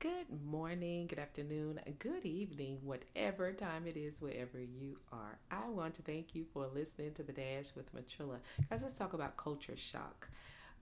Good morning, good afternoon, good evening, whatever time it is, wherever you are. I want to thank you for listening to The Dash with Matrilla. Guys, let's talk about culture shock.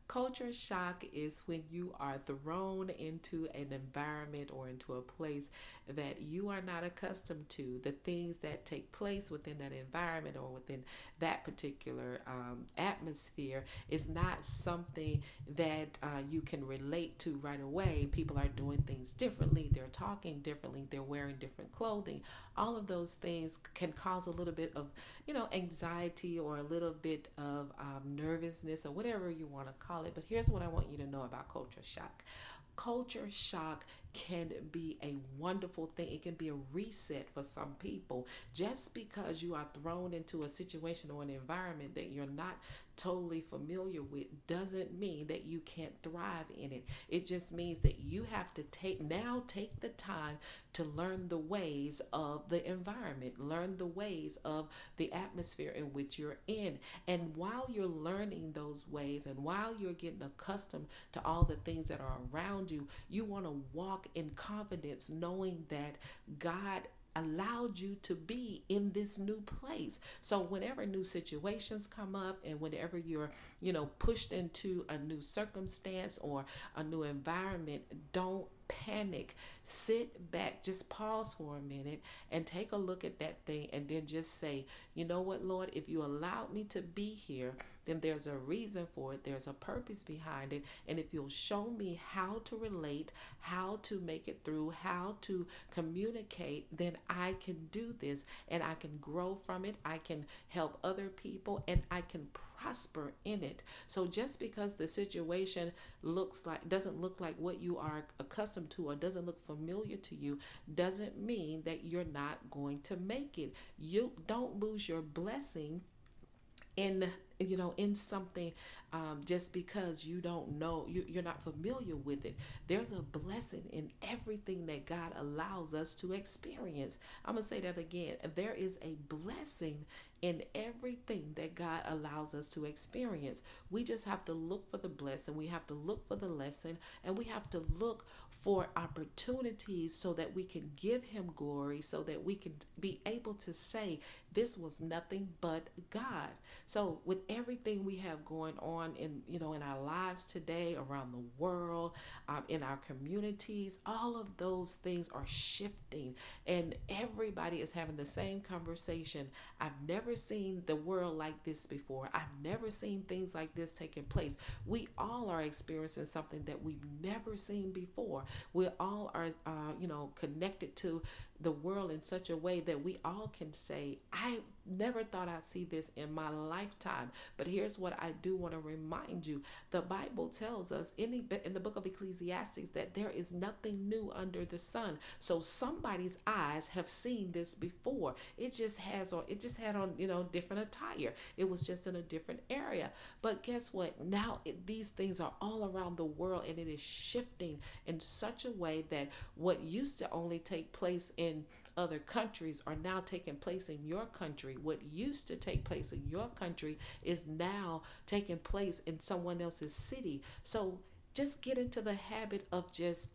Culture shock is when you are thrown into an environment or into a place that you are not accustomed to. The things that take place within that environment or within that particular um, atmosphere is not something that uh, you can relate to right away. People are doing things differently, they're talking differently, they're wearing different clothing. All of those things can cause a little bit of, you know, anxiety or a little bit of um, nervousness or whatever you want to call But here's what I want you to know about culture shock. Culture shock can be a wonderful thing. It can be a reset for some people. Just because you are thrown into a situation or an environment that you're not totally familiar with doesn't mean that you can't thrive in it. It just means that you have to take now take the time to learn the ways of the environment, learn the ways of the atmosphere in which you're in. And while you're learning those ways and while you're getting accustomed to all the things that are around you, you want to walk in confidence knowing that God allowed you to be in this new place. So whenever new situations come up and whenever you're, you know, pushed into a new circumstance or a new environment, don't panic. Sit back, just pause for a minute and take a look at that thing and then just say, you know what, Lord, if you allowed me to be here, then there's a reason for it, there's a purpose behind it. And if you'll show me how to relate, how to make it through, how to communicate, then I can do this and I can grow from it. I can help other people and I can prosper in it. So just because the situation looks like doesn't look like what you are accustomed to or doesn't look familiar to you doesn't mean that you're not going to make it. You don't lose your blessing in you know in something um, just because you don't know you, you're not familiar with it. There's a blessing in everything that god allows us to experience. I'm gonna say that again. There is a blessing in everything that God allows us to experience. We just have to look for the blessing, we have to look for the lesson, and we have to look for opportunities so that we can give Him glory, so that we can be able to say, This was nothing but God. So, with everything we have going on in you know in our lives today, around the world, um, in our communities, all of those things are shifting, and everybody is having the same conversation. I've never never seen the world like this before. I've never seen things like this taking place. We all are experiencing something that we've never seen before. We all are, uh, you know, connected to the world in such a way that we all can say, I never thought I'd see this in my lifetime. But here's what I do want to remind you the Bible tells us in the, in the book of Ecclesiastes that there is nothing new under the sun. So somebody's eyes have seen this before. It just has on, it just had on, you know, different attire. It was just in a different area. But guess what? Now it, these things are all around the world and it is shifting in such a way that what used to only take place in in other countries are now taking place in your country. What used to take place in your country is now taking place in someone else's city. So just get into the habit of just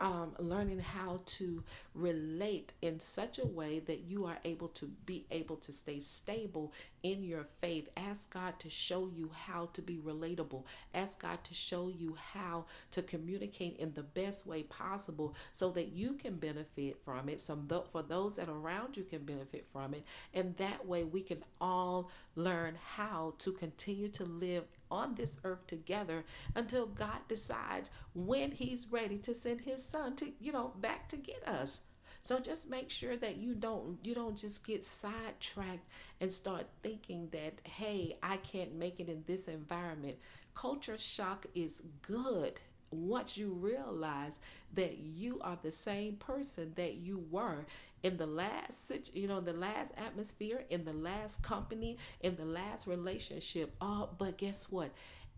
um, learning how to relate in such a way that you are able to be able to stay stable in your faith. Ask God to show you how to be relatable. Ask God to show you how to communicate in the best way possible so that you can benefit from it. Some for those that are around you can benefit from it, and that way we can all learn how to continue to live on this earth together until God decides when He's ready to send His Son to you know back to get us. So just make sure that you don't you don't just get sidetracked and start thinking that hey, I can't make it in this environment. Culture shock is good once you realize that you are the same person that you were in the last you know the last atmosphere in the last company in the last relationship oh but guess what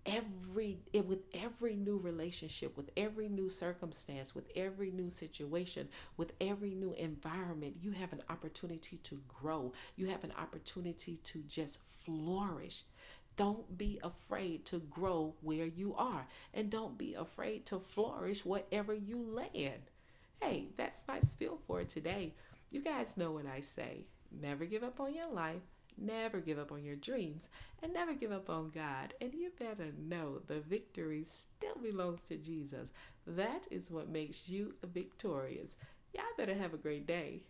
every eh, with every new relationship with every new circumstance with every new situation with every new environment you have an opportunity to grow you have an opportunity to just flourish Don't be afraid to grow where you are, and don't be afraid to flourish wherever you land. Hey, that's my spiel for today. You guys know what I say never give up on your life, never give up on your dreams, and never give up on God. And you better know the victory still belongs to Jesus. That is what makes you victorious. Y'all better have a great day.